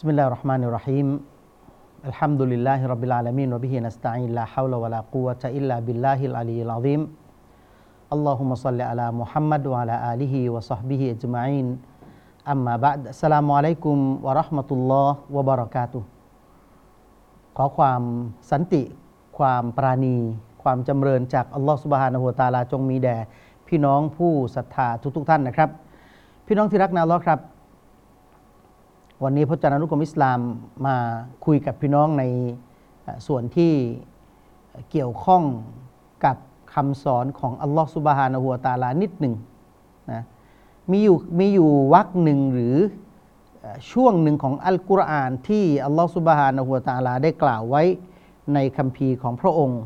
بسم الله الرحمن الرحيم الحمد لله رب العالمين وبه نستعين لا حول ولا قوة إلا بالله العلي العظيم اللهم صل على محمد وعلى آله وصحبه أجمعين أما بعد السلام عليكم ورحمة الله وبركاته ขอความสันติ ความปราณี ความจำเริญจากอัลลอฮฺสุบฮานะฮูตาลาจงมีแด่พี่น้องผู้ศรัทธาทุกๆท่านนะครับ พี่น้องที่รักนะอัลลอฮ์ครับ วันนี้พระจานานุกรมอิสลามมาคุยกับพี่น้องในส่วนที่เกี่ยวข้องกับคำสอนของอัลลอฮฺสุบฮานะฮูวตาลานิดหนึ่งนะมีอยู่มีอยู่วรรคหนึ่งหรือช่วงหนึ่งของอัลกุรอานที่อัลลอฮฺสุบฮานะฮูวตาลาได้กล่าวไว้ในคัมภีร์ของพระองค์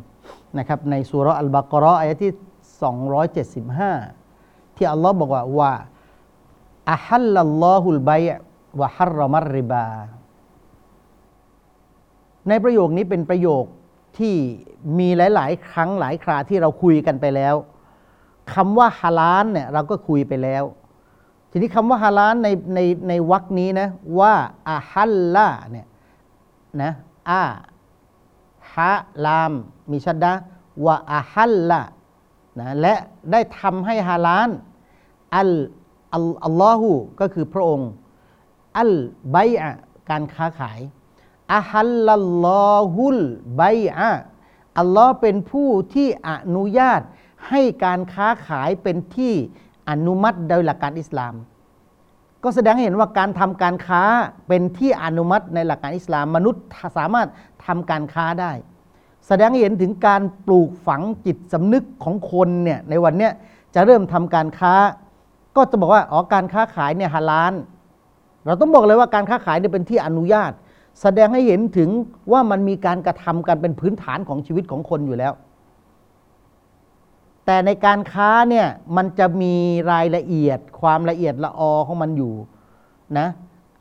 นะครับในสุรอัลบากราะอายะที่ 275 ที่อัลลอฮ์บอกว่าว่าอะฮัลลัลลอฮุลบัย วะฮัรรอมัรริบา ในประโยคนี้เป็นประโยคที่มีหลาย ๆ ครั้งหลายคราที่เราคุยกันไปแล้วคำว่าฮาลาลเนี่ยเราก็คุยไปแล้ว ทีนี้คำว่าฮาลาลในในในวรรคนี้นะว่าอะฮัลลาเนี่ยนะอาฮะลาม มีชัดดะวะอะฮัลละนะและได้ทำให้ฮาลาลอัลอัลลอฮฺก็คือพระองค์ อัลไบอะการค้าขายอะฮัลลัลลอฮุลไบอะอัลลอฮ์เป็นผู้ที่อนุญาตให้การค้าขายเป็นที่อนุมัติโดยหลักการอิสลาม ก็แสดงให้เห็นว่าการทำการค้าเป็นที่อนุมัติในหลักการอิสลาม มนุษย์สามารถทำการค้าได้ แสดงให้เห็นถึงการปลูกฝังจิตสำนึกของคนเนี่ยในวันเนี้ยจะเริ่มทำการค้า ก็จะบอกว่าอ๋อการค้าขายเนี่ยฮาลาล เราต้องบอกเลยว่าการค้าขายเนี่ยเป็นที่อนุญาต แสดงให้เห็นถึงว่ามันมีการกระทำกันเป็นพื้นฐานของชีวิตของคนอยู่แล้ว แต่ในการค้าเนี่ยมันจะมีรายละเอียด ความละเอียดละออของมันอยู่นะ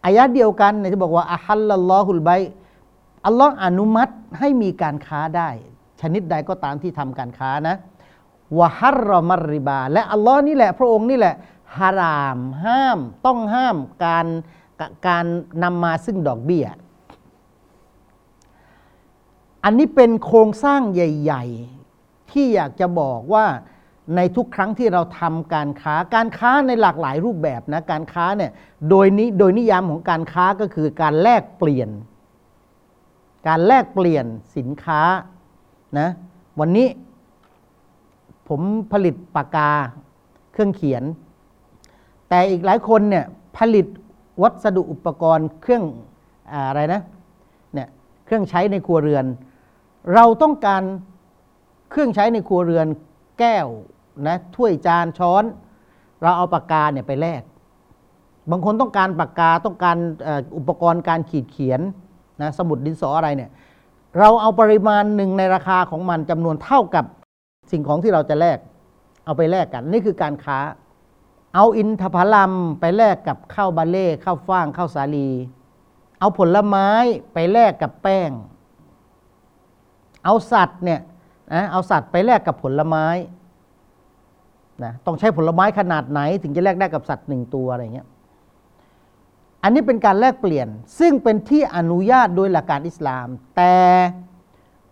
อายะเดียวกันเนี่ยจะบอกว่าอะฮัลลัลลอฮุลไบอัลลอฮ์อนุมัติให้มีการค้าได้ ชนิดใดก็ตามที่ทำการค้านะวะฮัรรอมัรริบา และอัลลอฮ์นี่แหละ พระองค์นี่แหละ ฮารามห้ามต้องห้ามการการนำมาซึ่งดอกเบี้ย อันนี้เป็นโครงสร้างใหญ่ ๆ ที่อยากจะบอกว่าในทุกครั้งที่เราทำการค้าการค้าในหลากหลายรูปแบบนะการค้าเนี่ยโดยนี้โดยนิยามของการค้าก็คือการแลกเปลี่ยน การแลกเปลี่ยนสินค้านะวันนี้ผมผลิตปากกาเครื่องเขียน แต่อีกหลายคนเนี่ยผลิตวัสดุอุปกรณ์เครื่องอะไรนะเนี่ยเครื่องใช้ในครัวเรือน เราต้องการเครื่องใช้ในครัวเรือนแก้วนะถ้วยจานช้อน เราเอาปากกาเนี่ยไปแลกบางคนต้องการปากกาต้องการอุปกรณ์การขีดเขียนนะสมุดดินสออะไรเนี่ยเราเอาปริมาณหนึ่งในราคาของมันจำนวนเท่ากับสิ่งของที่เราจะแลกเอาไปแลกกัน นี่คือการค้า เอาอินทผลัมไปแลกกับข้าวบาเล่ข้าวฟ่างข้าวสาลี เอาผลไม้ไปแลกกับแป้ง เอาสัตว์เนี่ยนะเอาสัตว์ไปแลกกับผลไม้นะต้องใช้ผลไม้ขนาดไหน ถึงจะแลกได้กับสัตว์หนึ่งตัวอะไรเงี้ยอันนี้เป็นการแลกเปลี่ยนซึ่งเป็นที่อนุญาตโดยหลักการอิสลาม แต่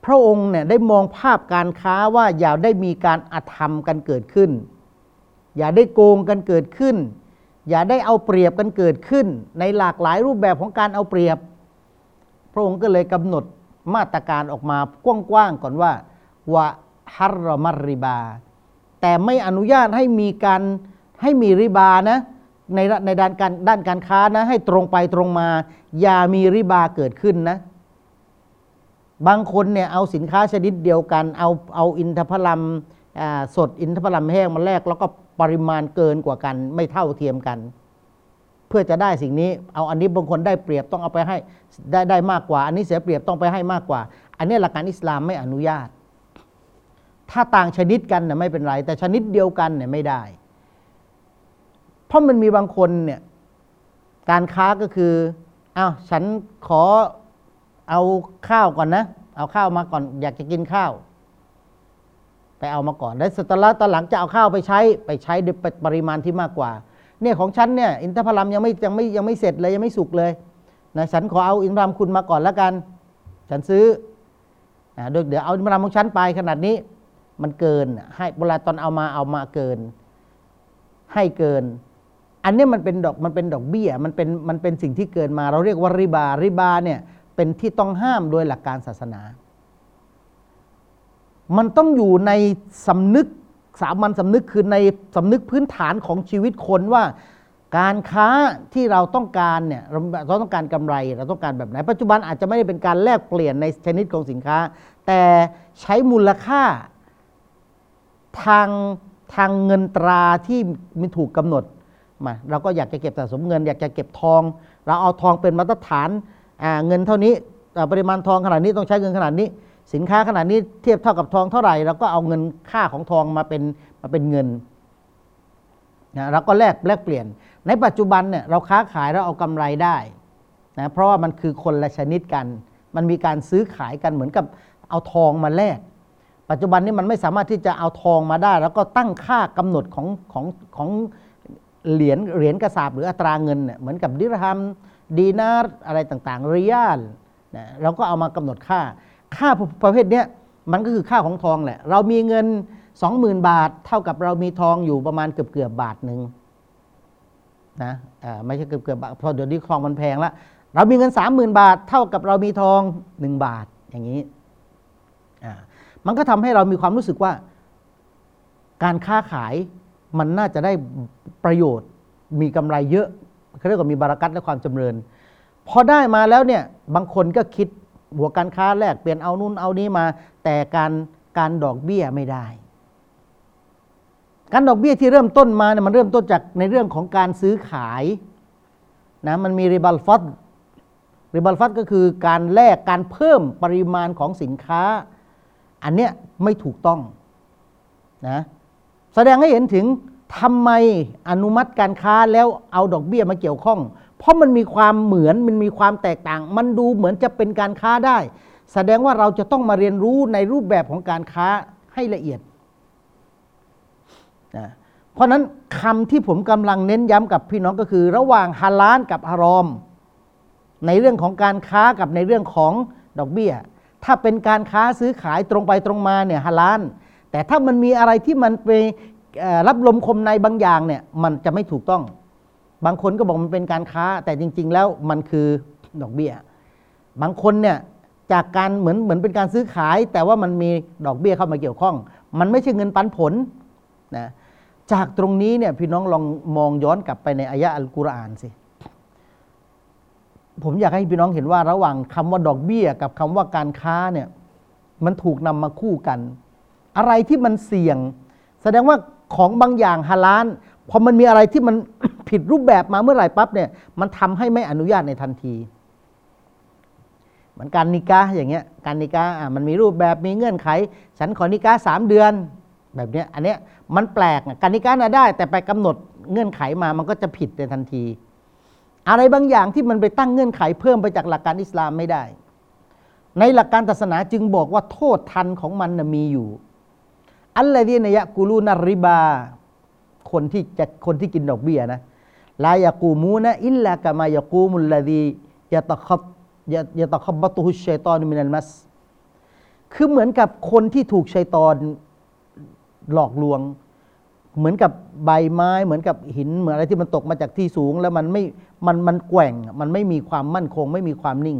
พระองค์เนี่ยได้มองภาพการค้าว่าอย่าได้มีการอธรรมกันเกิดขึ้น อย่าได้โกงกันเกิดขึ้น อย่าได้เอาเปรียบกันเกิดขึ้น ในหลากหลายรูปแบบของการเอาเปรียบ พระองค์ก็เลยกำหนดมาตรการออกมากว้างๆก่อนว่าวะฮัรรมัริบา แต่ไม่อนุญาตให้มีการให้มีริบานะในในด้านการด้านการค้านะ ให้ตรงไปตรงมา อย่ามีริบาเกิดขึ้นนะ บางคนเนี่ยเอาสินค้าชนิดเดียวกัน เอาเอาอินทผลัมสดอินทผลัมแห้งมาแลกแล้วก็ ปริมาณเกินกว่ากัน ไม่เท่าเทียมกัน เพื่อจะได้สิ่งนี้ เอาอันนี้บางคนได้เปรียบต้องเอาไปให้ได้ได้มากกว่า อันนี้เสียเปรียบต้องไปให้มากกว่า อันนี้หลักการอิสลามไม่อนุญาต ถ้าต่างชนิดกันเนี่ยไม่เป็นไร แต่ชนิดเดียวกันเนี่ยไม่ได้ เพราะมันมีบางคนเนี่ยการค้าก็คืออ้าวฉันขอเอาข้าวก่อนนะ เอาข้าวมาก่อนอยากจะกินข้าว ไปเอามาก่อน แล้วสตาร์ละตอนหลังจะเอาข้าวไปใช้ไปใช้ด้วยปริมาณที่มากกว่า เนี่ยของฉันเนี่ยอินทผลัมยังไม่ยังไม่ยังไม่เสร็จเลยยังไม่สุกเลยนะฉันขอเอาอินทผลัมคุณมาก่อนแล้วกัน ฉันซื้อนะเดี๋ยวเอาอินทผลัมของฉันไปขนาดนี้มันเกินให้เวลาตอนเอามาเอามาเกิน ให้เกิน อันนี้มันเป็นดอกมันเป็นดอกเบี้ยมันเป็นมันเป็นสิ่งที่เกินมา เราเรียกว่าริบาริบาเนี่ยเป็นที่ต้องห้ามโดยหลักการศาสนา มันต้องอยู่ในสำนึกสามัญสำนึกคือในสำนึกพื้นฐานของชีวิตคนว่า การค้าที่เราต้องการเนี่ยเราเราต้องการกำไรเราต้องการแบบไหน ปัจจุบันอาจจะไม่ได้เป็นการแลกเปลี่ยนในชนิดของสินค้า แต่ใช้มูลค่าทางทางเงินตราที่มีถูกกำหนดมาเราก็อยากจะเก็บสะสมเงิน อยากจะเก็บทอง เราเอาทองเป็นมาตรฐานเงินเท่านี้ปริมาณทองขนาดนี้ต้องใช้เงินขนาดนี้ สินค้าขนาดนี้เทียบเท่ากับทองเท่าไหร่เราก็เอาเงินค่าของทองมาเป็นมาเป็นเงินนะเราก็แลกแลกเปลี่ยน ในปัจจุบันเนี่ยเราค้าขายเราเอากำไรได้นะเพราะว่ามันคือคนละชนิดกัน มันมีการซื้อขายกันเหมือนกับเอาทองมาแลกปัจจุบันนี้มันไม่สามารถที่จะเอาทองมาได้ แล้วก็ตั้งค่ากำหนดของของของเหรียญเหรียญกระสาบหรืออัตราเงินเนี่ยเหมือนกับดิรฮัมดีนาร์อะไรต่างๆเรียลนะเราก็เอามากำหนดค่า ค่าประเภทเนี้ยมันก็คือค่าของทองแหละ เรามีเงิน 20,000 บาท เท่ากับเรามีทองอยู่ประมาณเกือบเกือบบาทหนึ่งนะไม่ใช่เกือบเกือบบาทเพราะเดี๋ยวนี้ทองมันแพงแล้วเรามีเงิน 30,000 บาท เท่ากับเรามีทอง 1 บาทอย่างนี้มันก็ทำให้เรามีความรู้สึกว่า การค้าขายมันน่าจะได้ประโยชน์มีกำไรเยอะเขาเรียกว่ามีบารักัตและความจำเริญ พอได้มาแล้วเนี่ยบางคนก็คิด หัวการค้าแลกเปลี่ยนเอานู่นเอานี้มา แต่การการดอกเบี้ยไม่ได้ การดอกเบี้ยที่เริ่มต้นมาเนี่ยมันเริ่มต้นจากในเรื่องของการซื้อขายนะมันมีริบัลฟอดริบัลฟัดก็คือการแลกการเพิ่มปริมาณของสินค้า อันเนี้ยไม่ถูกต้องนะแสดงให้เห็นถึงทำไมอนุมัติการค้าแล้วเอาดอกเบี้ยมาเกี่ยวข้อง เพราะมันมีความเหมือนมันมีความแตกต่าง มันดูเหมือนจะเป็นการค้าได้ แสดงว่าเราจะต้องมาเรียนรู้ในรูปแบบของการค้าให้ละเอียดนะเพราะนั้นคำที่ผมกำลังเน้นย้ำกับพี่น้องก็คือ ระหว่างฮาลาลกับฮารอม ในเรื่องของการค้ากับในเรื่องของดอกเบี้ย ถ้าเป็นการค้าซื้อขายตรงไปตรงมาเนี่ยฮาลาลแต่ถ้ามันมีอะไรที่มันไปรับลมคมในบางอย่างเนี่ยมันจะไม่ถูกต้อง บางคนก็บอกมันเป็นการค้า แต่จริง ๆ แล้วมันคือดอกเบี้ย บางคนเนี่ยจากการเหมือนเหมือนเป็นการซื้อขาย แต่ว่ามันมีดอกเบี้ยเข้ามาเกี่ยวข้อง มันไม่ใช่เงินปันผลนะจากตรงนี้เนี่ยพี่น้องลองมองย้อนกลับไปในอายะอัลกุรอานสิผมอยากให้พี่น้องเห็นว่าระหว่างคำว่าดอกเบี้ย กับคำว่าการค้าเนี่ยมันถูกนำมาคู่กัน อะไรที่มันเสี่ยง แสดงว่าของบางอย่างฮาลาลพอมันมีอะไรที่มัน ผิดรูปแบบมาเมื่อไหร่ปั๊บเนี่ยมันทำให้ไม่อนุญาตในทันทีเหมือนการนิกาอย่างเงี้ยการนิกาอะมันมีรูปแบบมีเงื่อนไข ฉันขอนิกาสามเดือนแบบเนี้ยอันเนี้ยมันแปลกอะการนิกาน่ะได้ แต่ไปกำหนดเงื่อนไขมามันก็จะผิดในทันที อะไรบางอย่างที่มันไปตั้งเงื่อนไขเพิ่มไปจากหลักการอิสลามไม่ได้ ในหลักการศาสนาจึงบอกว่าโทษทันของมันนะมีอยู่ อัลลอฮีนยะกูลูนาริบา คนที่จะคนที่กินดอกเบี้ยนะ ลายากูมูนะอิลลากามายากูมุลลดียะตะคับยะยะตะคับบะตุฮุชชัยตอนมินัลมัสคือเหมือนกับคนที่ถูกชัยตอนหลอกลวง เหมือนกับใบไม้ เหมือนกับหิน เหมือนอะไรที่มันตกมาจากที่สูง แล้วมันไม่มันมันแกว่ง มันไม่มีความมั่นคง ไม่มีความนิ่ง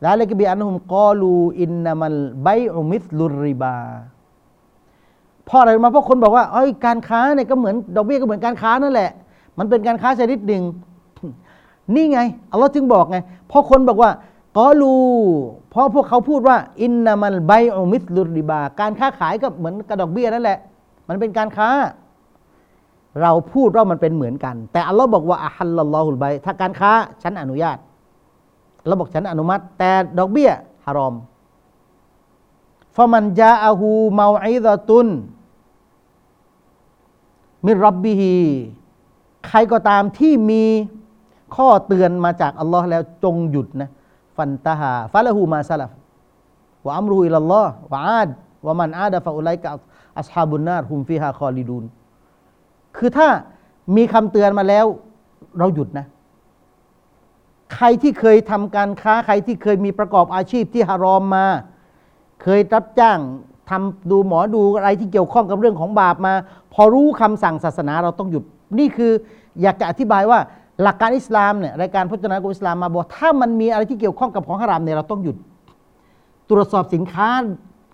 แล้วเลยกบีอันฮุมกอลูอินนามัลไบอุมิสลุริบาพราะอะไรมาเพราะคนบอกว่าเอ้ยการค้าเนี่ยก็เหมือนดอกเบี้ยก็เหมือนการค้านั่นแหละ มันเป็นการค้าชนิดหนึ่ง นี่ไงอัลลอฮ์จึงบอกไงเพราะคนบอกว่ากอลูเพราะพวกเขาพูดว่า อินนามันไบอุมิสลุริบา การค้าขายก็เหมือนกระดอกเบี้ยนั่นแหละ มันเป็นการค้า เราพูดว่ามันเป็นเหมือนกัน แต่อัลลอฮ์บอกว่าอะฮัลลัลลอฮุลไบถ้าการค้าฉันอนุญาตเราบอกฉันอนุมัติ แต่ดอกเบี้ยฮารอมฟะมันจาอะฮูเมาอิดะตุนมิรับบิฮี ใครก็ตามที่มีข้อเตือนมาจากอัลลอฮ์แล้วจงหยุดนะฟันตาฮาฟะละหูมาซาลฟวะอัมรุอิลลอฮ์วะอาดวะมันอาดะฟะอุไลกะอัสฮาบุนนารฮุมฟิฮาคอลิดูนคือถ้ามีคำเตือนมาแล้ว เราหยุดนะ ใครที่เคยทำการค้าใครที่เคยมีประกอบอาชีพที่ฮารอมมา เคยรับจ้างทำดูหมอดูอะไรที่เกี่ยวข้องกับเรื่องของบาปมา พอรู้คำสั่งศาสนาเราต้องหยุด นี่คืออยากจะอธิบายว่าหลักการอิสลามเนี่ยรายการพจนานุกรมอิสลามมาบอกถ้ามันมีอะไรที่เกี่ยวข้องกับของฮารามเนี่ยเราต้องหยุด ตรวจสอบสินค้า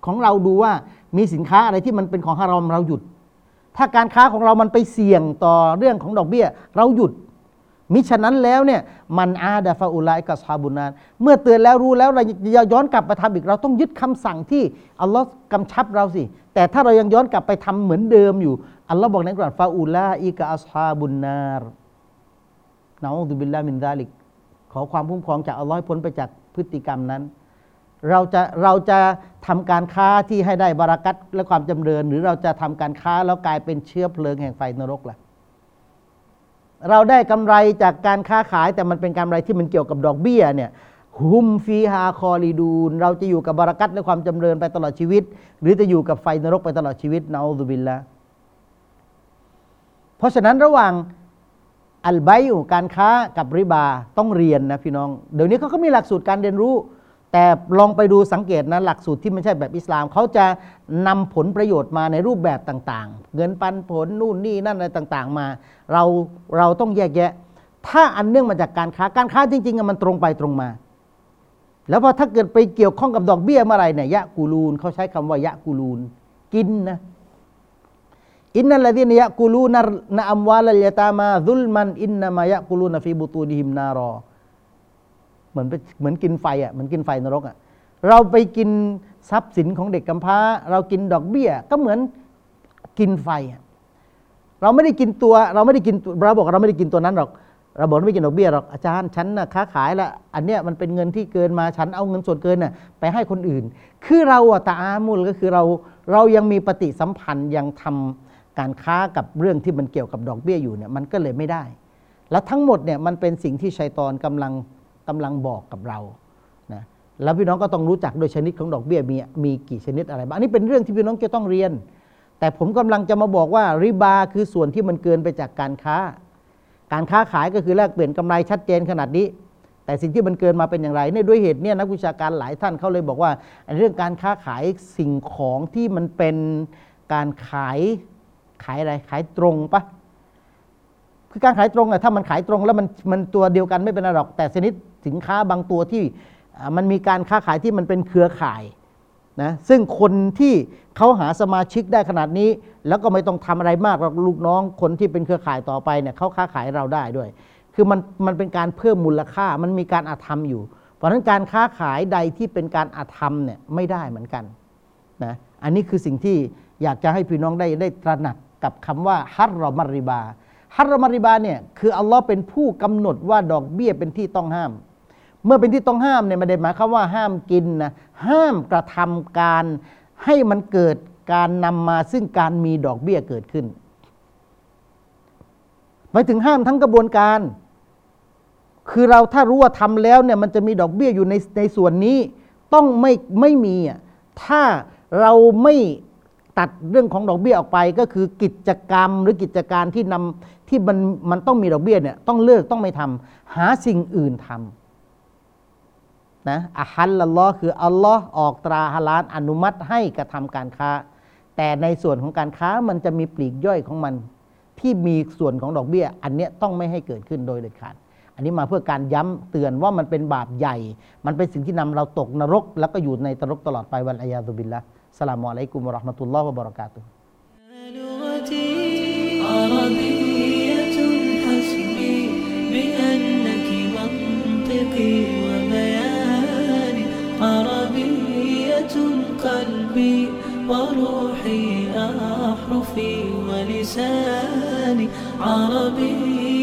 ของเราดูว่ามีสินค้าอะไรที่มันเป็นของฮารามเราหยุด ถ้าการค้าของเรามันไปเสี่ยงต่อเรื่องของดอกเบี้ย เราหยุด มิฉะนั้นแล้วเนี่ยมันอาดาฟาอุไลกับซาบุนาน เมื่อเตือนแล้วรู้แล้วเราอย่าย้อนกลับมาทำอีกเราต้องยึดคำสั่งที่อัลลอฮ์กำชับเราสิ แต่ถ้าเรายังย้อนกลับไปทำเหมือนเดิมอยู่อัลลอฮ์บอกในกรอานฟาอุลาอิกะอัสฮาบุนนารนะอูดุบิลลามินซาลิก ขอความคุ้มครองจากอัลลอฮ์พ้นไปจากพฤติกรรมนั้น เราจะเราจะทำการค้าที่ให้ได้บารักัตและความจำเริญ หรือเราจะทำการค้าแล้วกลายเป็นเชื้อเพลิงแห่งไฟนรกล่ะ เราได้กำไรจากการค้าขายแต่มันเป็นกำไรที่มันเกี่ยวกับดอกเบี้ยเนี่ยฮุมฟีฮาคอลีดูนเราจะอยู่กับบารักัตและความจำเริญไปตลอดชีวิต หรือจะอยู่กับไฟนรกไปตลอดชีวิตนาอูซุบิลละเพราะฉะนั้นระหว่างอัลไบอยู่การค้ากับริบาต้องเรียนนะพี่น้อง เดี๋ยวนี้เขาก็มีหลักสูตรการเรียนรู้ แต่ลองไปดูสังเกตนะหลักสูตรที่ไม่ใช่แบบอิสลาม เขาจะนำผลประโยชน์มาในรูปแบบต่างๆ เงินปันผลนู่นนี่นั่นอะไรต่างๆ มา เราเราต้องแยกแยะ ถ้าอันเนื่องมาจากการค้าการค้าจริงๆมันตรงไปตรงมา แล้วพอถ้าเกิดไปเกี่ยวข้องกับดอกเบี้ยเมื่อไรเนี่ยยะกูลูนเขาใช้คำว่ายะกูลูน กินนะอินนัลลดีนยะกูลูนนะอัมวาลลยะตามาซุลมันอินนามายะกูลูนฟีบุตูดิฮิมนารอ มือนไปเหมือนกินไฟอะเหมือนกินไฟนรกอะเราไปกินทรัพย์สินของเด็กกำพร้า เรากินดอกเบี้ย ก็เหมือนกินไฟ เราไม่ได้กินตัว เราไม่ได้กินเราบอกเราไม่ได้กินตัวนั้นหรอกเราบอกไม่กินดอกเบี้ยหรอกอาจารย์ฉันน่ะค้าขายละอันเนี้ยมันเป็นเงินที่เกินมาฉันเอาเงินส่วนเกินน่ะไปให้คนอื่น คือเราอะตาอามุลก็คือเราเรายังมีปฏิสัมพันธ์ยังทำการค้ากับเรื่องที่มันเกี่ยวกับดอกเบี้ยอยู่เนี่ยมันก็เลยไม่ได้ แล้วทั้งหมดเนี่ยมันเป็นสิ่งที่ชัยตอนกำลัง กำลังบอกกับเรานะแล้วพี่น้องก็ต้องรู้จักโดยชนิดของดอกเบี้ยมีมีกี่ชนิดอะไรบ้างอันนี้เป็นเรื่องที่พี่น้องจะต้องเรียน แต่ผมกำลังจะมาบอกว่าริบาคือส่วนที่มันเกินไปจากการค้า การค้าขายก็คือแลกเปลี่ยนกำไรชัดเจนขนาดนี้ แต่สิ่งที่มันเกินมาเป็นอย่างไรเนี่ยด้วยเหตุเนี่ยนักวิชาการหลายท่านเขาเลยบอกว่าเรื่องการค้าขายสิ่งของที่มันเป็นการขายขายอะไรขายตรงปะคือการขายตรงอะถ้ามันขายตรงแล้วมันมันตัวเดียวกันไม่เป็นไรหรอกแต่ชนิด สินค้าบางตัวที่มันมีการค้าขายที่มันเป็นเครือข่ายนะซึ่งคนที่เขาหาสมาชิกได้ขนาดนี้ แล้วก็ไม่ต้องทำอะไรมากหรอกลูกน้องคนที่เป็นเครือข่ายต่อไปเนี่ยเขาค้าขายเราได้ด้วย คือมันมันเป็นการเพิ่มมูลค่ามันมีการอาธรรมอยู่ เพราะฉะนั้นการค้าขายใดที่เป็นการอาธรรมเนี่ยไม่ได้เหมือนกันนะอันนี้คือสิ่งที่อยากจะให้พี่น้องได้ได้ตระหนักกับคำว่าฮัตรอมริบาฮัตรอมริบาเนี่ยคืออัลลอฮ์เป็นผู้กำหนดว่าดอกเบี้ยเป็นที่ต้องห้าม เมื่อเป็นที่ต้องห้ามเนี่ยไม่ได้หมายความว่าห้ามกินนะห้ามกระทำการให้มันเกิดการนำมาซึ่งการมีดอกเบี้ยเกิดขึ้นหมายถึงห้ามทั้งกระบวนการ คือเราถ้ารู้ว่าทำแล้วเนี่ยมันจะมีดอกเบี้ยอยู่ในในส่วนนี้ ต้องไม่ไม่มีอะถ้าเราไม่ตัดเรื่องของดอกเบี้ยออกไปก็คือกิจกรรมหรือกิจการที่นำที่มันมันต้องมีดอกเบี้ยเนี่ยต้องเลิกต้องไม่ทำหาสิ่งอื่นทำ นะอะฮัลลัลลอฮ์คืออัลลอฮ์ออกตราฮาลาลอนุมัติให้กระทำการค้า แต่ในส่วนของการค้ามันจะมีปลีกย่อยของมัน ที่มีส่วนของดอกเบี้ย อันเนี้ยต้องไม่ให้เกิดขึ้นโดยเด็ดขาดอันนี้มาเพื่อการย้ำเตือนว่ามันเป็นบาปใหญ่ มันเป็นสิ่งที่นำเราตกนรก แล้วก็อยู่ในนรกตลอดไปวันอายาตุบิลละสลามุอะลัยกุมวะเราะห์มะตุลลอฮ์วะบะเราะกาตุฮ์ لغتي عربية حسبي بأنك منطقي وبياني عربية قلبي وروحي أحرفي ولساني عربية